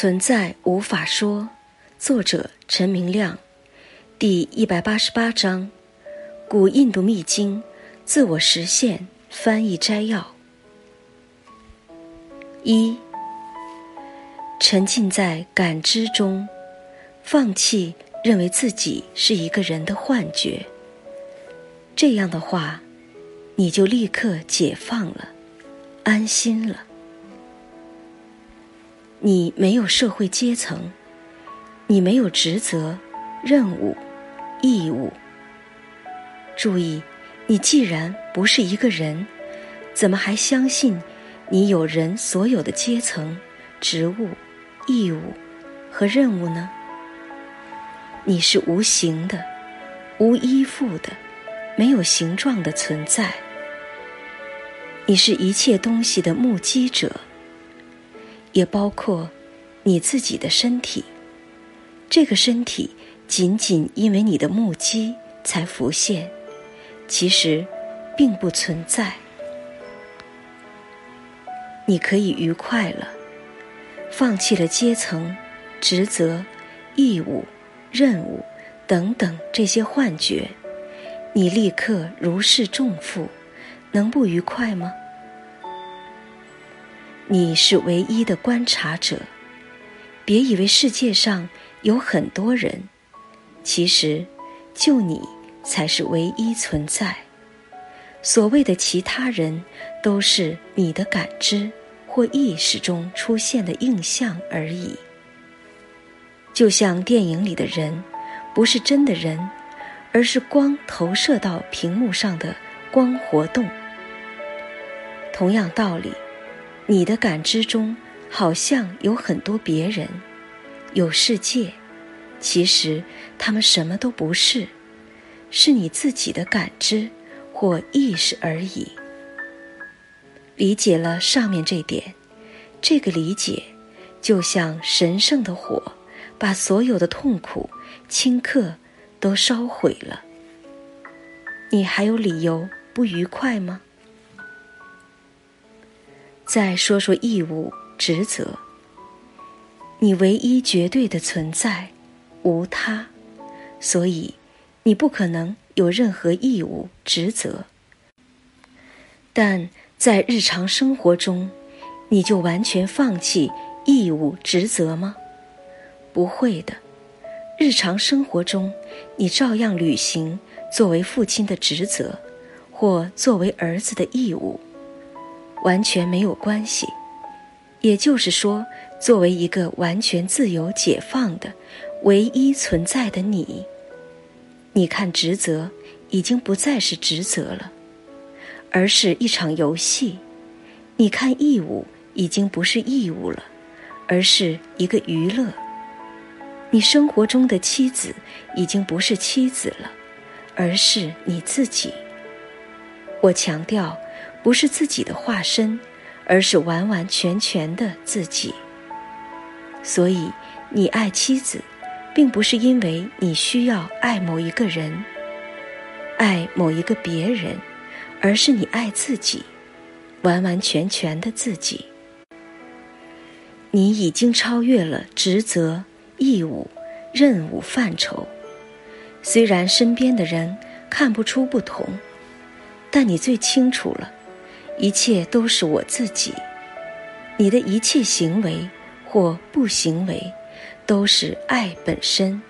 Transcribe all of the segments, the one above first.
存在无法说，作者陈明亮，第一百八十八章，古印度秘经自我实现翻译摘要。一，沉浸在感知中，放弃认为自己是一个人的幻觉。这样的话，你就立刻解放了，安心了。你没有社会阶层，你没有职责、任务、义务。注意，你既然不是一个人，怎么还相信你有人所有的阶层、职务、义务和任务呢？你是无形的、无依附的、没有形状的存在。你是一切东西的目击者。也包括你自己的身体，这个身体仅仅因为你的目击才浮现，其实并不存在。你可以愉快了，放弃了阶层、职责、义务、任务等等这些幻觉，你立刻如释重负，能不愉快吗？你是唯一的观察者，别以为世界上有很多人，其实就你才是唯一存在。所谓的其他人，都是你的感知或意识中出现的印象而已。就像电影里的人，不是真的人，而是光投射到屏幕上的光活动。同样道理。你的感知中好像有很多别人，有世界，其实他们什么都不是，是你自己的感知或意识而已。理解了上面这点，这个理解就像神圣的火，把所有的痛苦、顷刻都烧毁了。你还有理由不愉快吗？再说说义务职责。你唯一绝对的存在，无他，所以你不可能有任何义务职责。但在日常生活中，你就完全放弃义务职责吗？不会的，日常生活中，你照样履行作为父亲的职责，或作为儿子的义务。完全没有关系，也就是说，作为一个完全自由解放的、唯一存在的你，你看职责已经不再是职责了，而是一场游戏；你看义务已经不是义务了，而是一个娱乐；你生活中的妻子已经不是妻子了，而是你自己。我强调。不是自己的化身，而是完完全全的自己。所以，你爱妻子，并不是因为你需要爱某一个人、爱某一个别人，而是你爱自己，完完全全的自己。你已经超越了职责、义务、任务范畴。虽然身边的人看不出不同，但你最清楚了。一切都是我自己，你的一切行为或不行为，都是爱本身，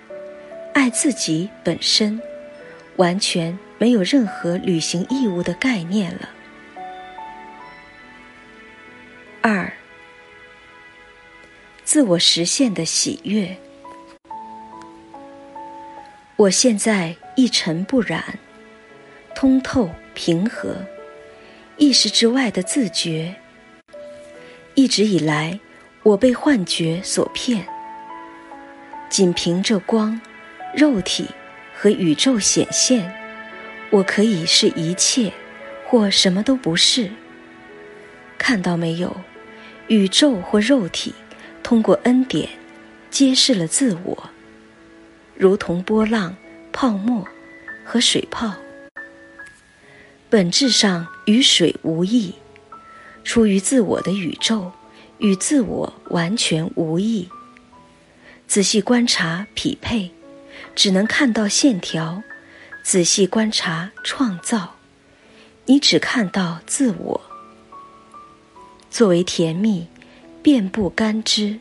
爱自己本身，完全没有任何履行义务的概念了。二，自我实现的喜悦，我现在一尘不染，通透平和。意识之外的自觉。一直以来，我被幻觉所骗。仅凭着光、肉体和宇宙显现，我可以是一切，或什么都不是。看到没有？宇宙或肉体通过恩典揭示了自我，如同波浪、泡沫和水泡。本质上与水无异，出于自我的宇宙与自我完全无异。仔细观察匹配，只能看到线条；仔细观察创造，你只看到自我。作为甜蜜，遍布甘枝，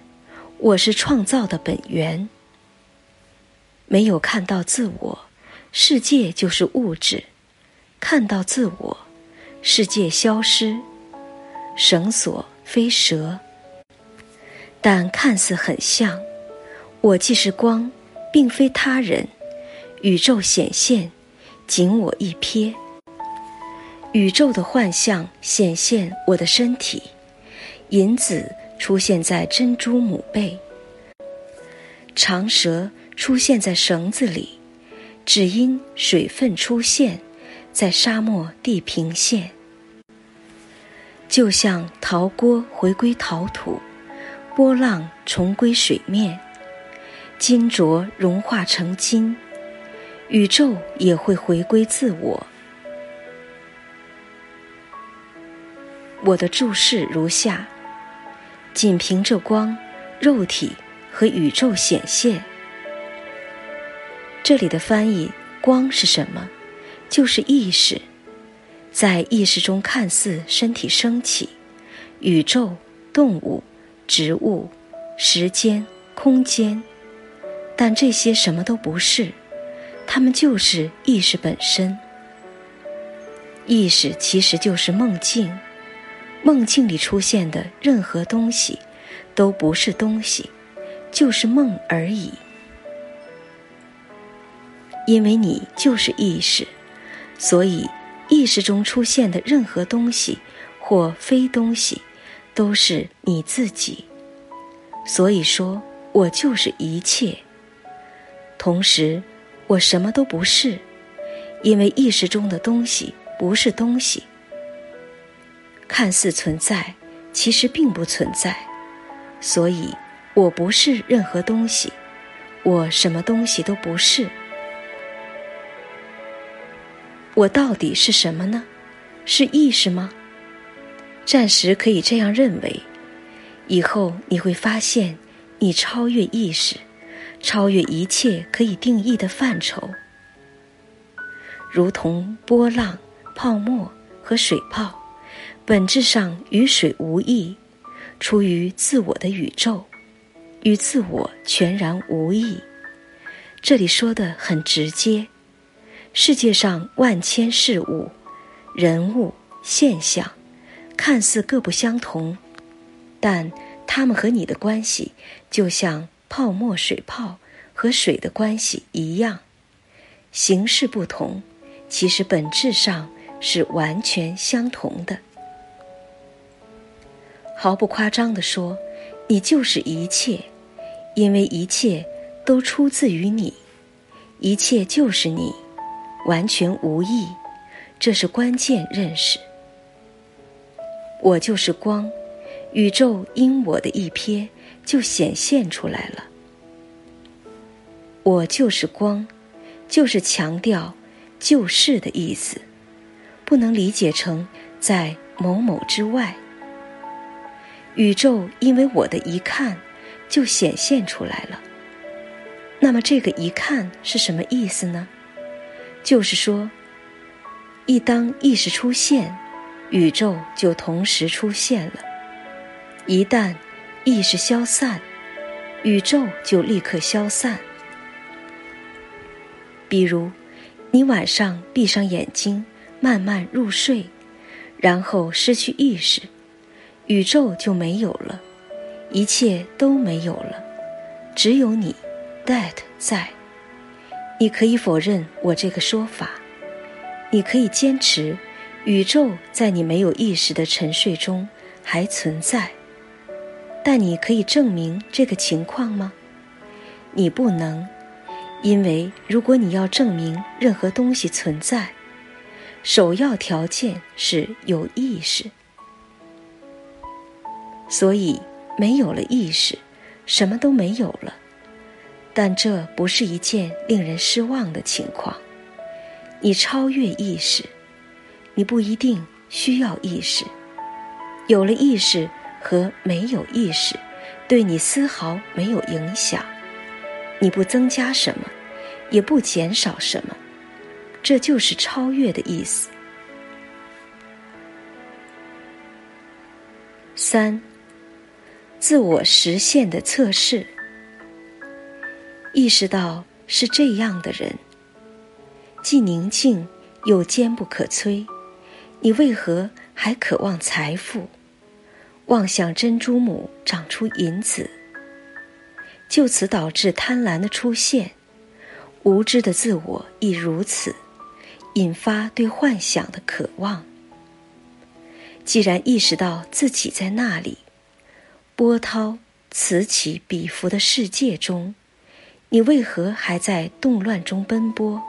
我是创造的本源。没有看到自我，世界就是物质；看到自我，世界消失。绳索非蛇，但看似很像。我既是光，并非他人。宇宙显现，仅我一瞥。宇宙的幻象显现我的身体。银子出现在珍珠母背，长蛇出现在绳子里，只因水分出现，在沙漠地平线。就像陶锅回归陶土，波浪重归水面，金浊融化成金，宇宙也会回归自我。我的注释如下。仅凭着光、肉体和宇宙显现。这里的翻译“光”是什么？就是意识，在意识中看似身体升起，宇宙、动物、植物、时间、空间，但这些什么都不是，它们就是意识本身。意识其实就是梦境。梦境里出现的任何东西，都不是东西，就是梦而已。因为你就是意识，所以意识中出现的任何东西或非东西，都是你自己。所以说，我就是一切。同时，我什么都不是，因为意识中的东西不是东西。看似存在，其实并不存在，所以我不是任何东西，我什么东西都不是。我到底是什么呢？是意识吗？暂时可以这样认为，以后你会发现，你超越意识，超越一切可以定义的范畴，如同波浪、泡沫和水泡。本质上与水无异，出于自我的宇宙，与自我全然无异。这里说的很直接。世界上万千事物、人物、现象，看似各不相同，但它们和你的关系，就像泡沫、水泡和水的关系一样，形式不同，其实本质上是完全相同的。毫不夸张地说，你就是一切，因为一切都出自于你，一切就是你，完全无异，这是关键认识。我就是光，宇宙因我的一瞥就显现出来了。我就是光，就是强调就是的意思，不能理解成在某某之外。宇宙因为我的一看，就显现出来了。那么这个一看是什么意思呢？就是说，一当意识出现，宇宙就同时出现了；一旦意识消散，宇宙就立刻消散。比如，你晚上闭上眼睛，慢慢入睡，然后失去意识。宇宙就没有了，一切都没有了，只有你，that 在。你可以否认我这个说法，你可以坚持宇宙在你没有意识的沉睡中还存在，但你可以证明这个情况吗？你不能，因为如果你要证明任何东西存在，首要条件是有意识。所以，没有了意识，什么都没有了。但这不是一件令人失望的情况。你超越意识，你不一定需要意识。有了意识和没有意识，对你丝毫没有影响。你不增加什么，也不减少什么，这就是超越的意思。三，自我实现的测试。意识到是这样的人，既宁静又坚不可摧，你为何还渴望财富？妄想珍珠母长出银子，就此导致贪婪的出现。无知的自我亦如此，引发对幻想的渴望。既然意识到自己在那里，波涛此起彼伏的世界中，你为何还在动乱中奔波？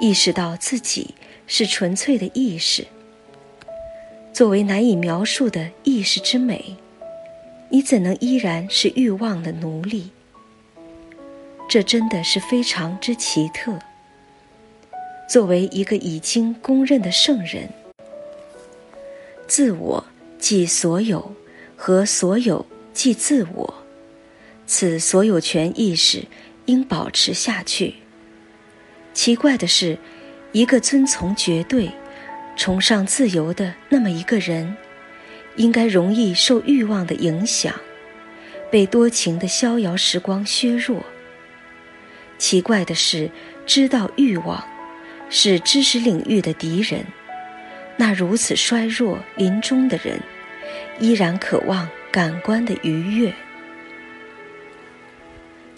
意识到自己是纯粹的意识，作为难以描述的意识之美，你怎能依然是欲望的奴隶？这真的是非常之奇特。作为一个已经公认的圣人。自我即所有，和所有即自我，此所有权意识应保持下去。奇怪的是，一个遵从绝对、崇尚自由的那么一个人，应该容易受欲望的影响，被多情的逍遥时光削弱。奇怪的是，知道欲望是知识领域的敌人。那如此衰弱临终的人，依然渴望感官的愉悦。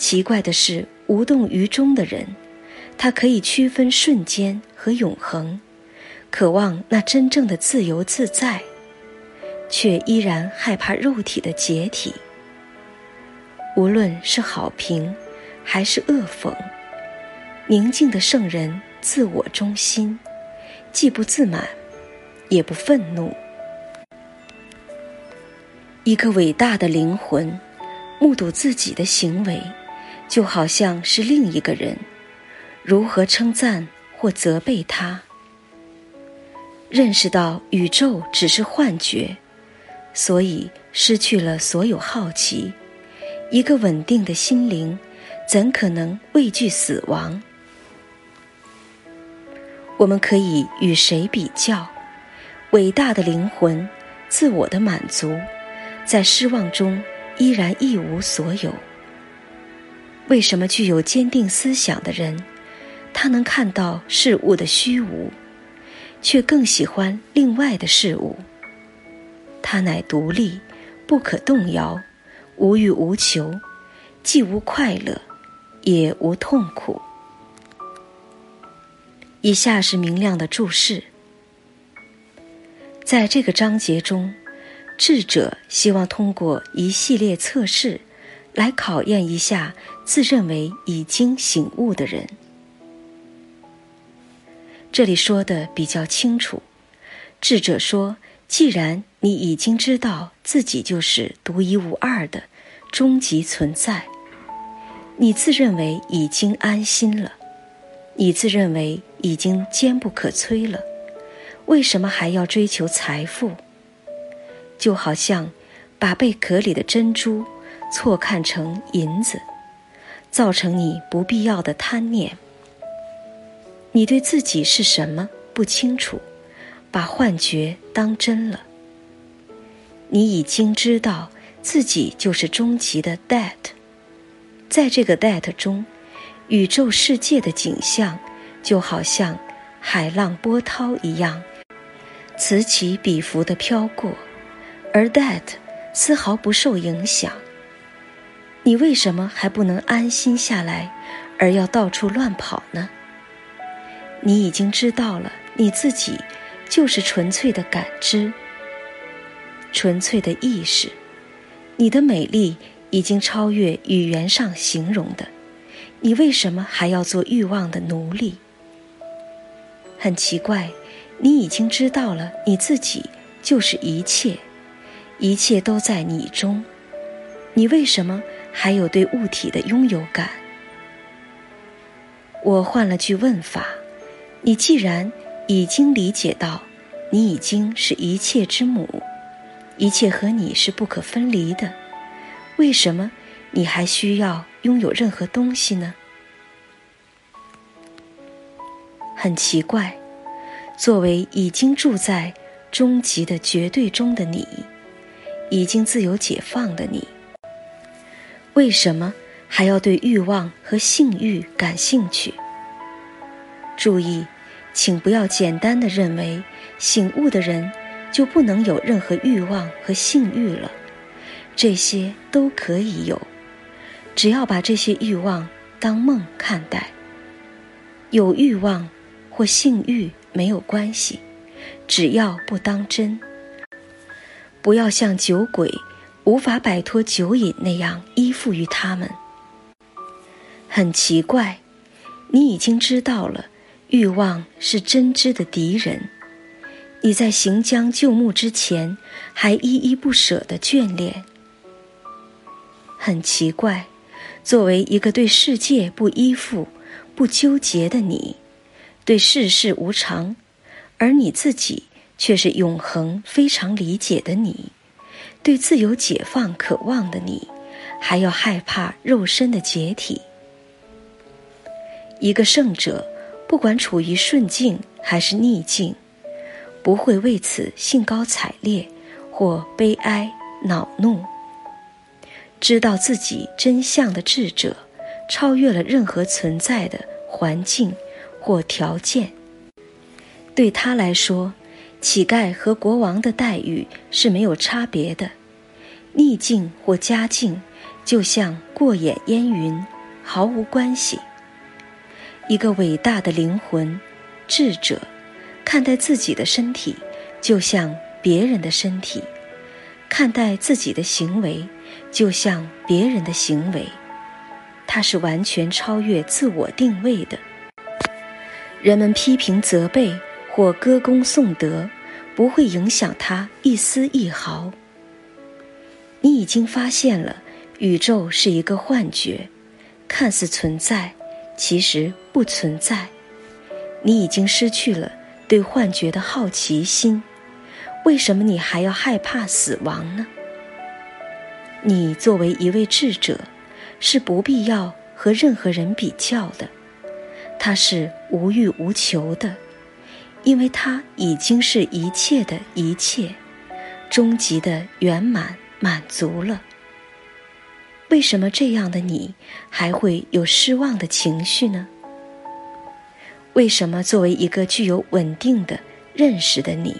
奇怪的是，无动于衷的人，他可以区分瞬间和永恒，渴望那真正的自由自在，却依然害怕肉体的解体。无论是好评，还是恶讽，宁静的圣人自我中心，既不自满。也不愤怒。一个伟大的灵魂，目睹自己的行为，就好像是另一个人，如何称赞或责备他？认识到宇宙只是幻觉，所以失去了所有好奇。一个稳定的心灵，怎可能畏惧死亡？我们可以与谁比较？伟大的灵魂，自我的满足，在失望中依然一无所有。为什么具有坚定思想的人，他能看到事物的虚无，却更喜欢另外的事物？他乃独立，不可动摇，无欲无求，既无快乐，也无痛苦。以下是明亮的注释。在这个章节中，智者希望通过一系列测试，来考验一下自认为已经醒悟的人。这里说的比较清楚，智者说：“既然你已经知道自己就是独一无二的终极存在，你自认为已经安心了，你自认为已经坚不可摧了。”为什么还要追求财富？就好像把贝壳里的珍珠错看成银子，造成你不必要的贪念。你对自己是什么不清楚，把幻觉当真了。你已经知道自己就是终极的 that，在这个 that 中，宇宙世界的景象就好像海浪波涛一样。此起彼伏的飘过，而 that 丝毫不受影响。你为什么还不能安心下来，而要到处乱跑呢？你已经知道了，你自己就是纯粹的感知，纯粹的意识。你的美丽已经超越语言上形容的。你为什么还要做欲望的奴隶？很奇怪。你已经知道了，你自己就是一切，一切都在你中。你为什么还有对物体的拥有感？我换了句问法：你既然已经理解到，你已经是一切之母，一切和你是不可分离的，为什么你还需要拥有任何东西呢？很奇怪，作为已经住在终极的绝对中的你，已经自由解放的你，为什么还要对欲望和性欲感兴趣？注意，请不要简单的认为醒悟的人就不能有任何欲望和性欲了，这些都可以有。只要把这些欲望当梦看待，有欲望或性欲没有关系，只要不当真。不要像酒鬼无法摆脱酒瘾那样依附于他们。很奇怪，你已经知道了，欲望是真知的敌人。你在行将就木之前，还依依不舍的眷恋。很奇怪。作为一个对世界不依附、不纠结的你，对世事无常，而你自己却是永恒、非常理解的你，对自由解放渴望的你，还要害怕肉身的解体。一个圣者，不管处于顺境还是逆境，不会为此兴高采烈或悲哀恼怒。知道自己真相的智者，超越了任何存在的环境或条件。对他来说，乞丐和国王的待遇是没有差别的，逆境或佳境，就像过眼烟云，毫无关系。一个伟大的灵魂，智者，看待自己的身体，就像别人的身体，看待自己的行为。就像别人的行为，他是完全超越自我定位的。人们批评、责备或歌功颂德，不会影响他一丝一毫。你已经发现了，宇宙是一个幻觉，看似存在，其实不存在。你已经失去了对幻觉的好奇心，为什么你还要害怕死亡呢？你作为一位智者，是不必要和任何人比较的。他是无欲无求的，因为它已经是一切的一切，终极的圆满满足了。为什么这样的你还会有失望的情绪呢？为什么作为一个具有稳定的认识的你，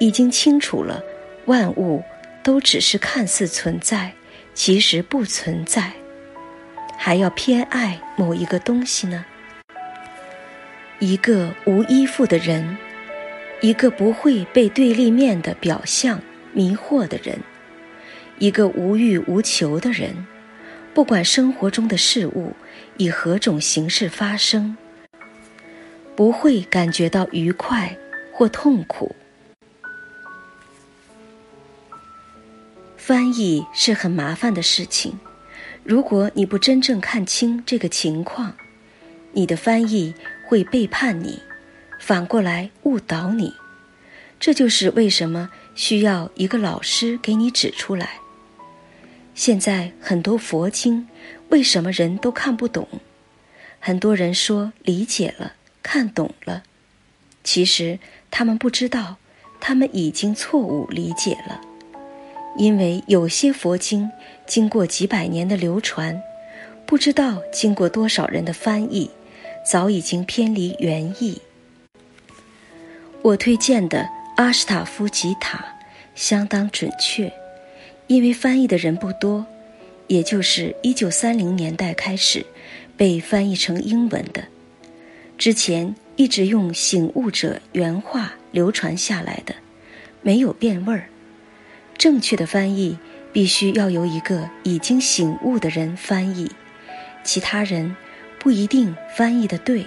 已经清楚了万物？都只是看似存在，其实不存在，还要偏爱某一个东西呢？一个无依附的人，一个不会被对立面的表象迷惑的人，一个无欲无求的人，不管生活中的事物以何种形式发生，不会感觉到愉快或痛苦。翻译是很麻烦的事情，如果你不真正看清这个情况，你的翻译会背叛你，反过来误导你。这就是为什么需要一个老师给你指出来。现在很多佛经为什么人都看不懂？很多人说理解了、看懂了，其实他们不知道，他们已经错误理解了。因为有些佛经经过几百年的流传，不知道经过多少人的翻译，早已经偏离原意。我推荐的阿什塔夫吉塔相当准确，因为翻译的人不多，也就是一九三零年代开始被翻译成英文的，之前一直用醒悟者原话流传下来的，没有变味儿。正确的翻译必须要由一个已经醒悟的人翻译，其他人不一定翻译的对。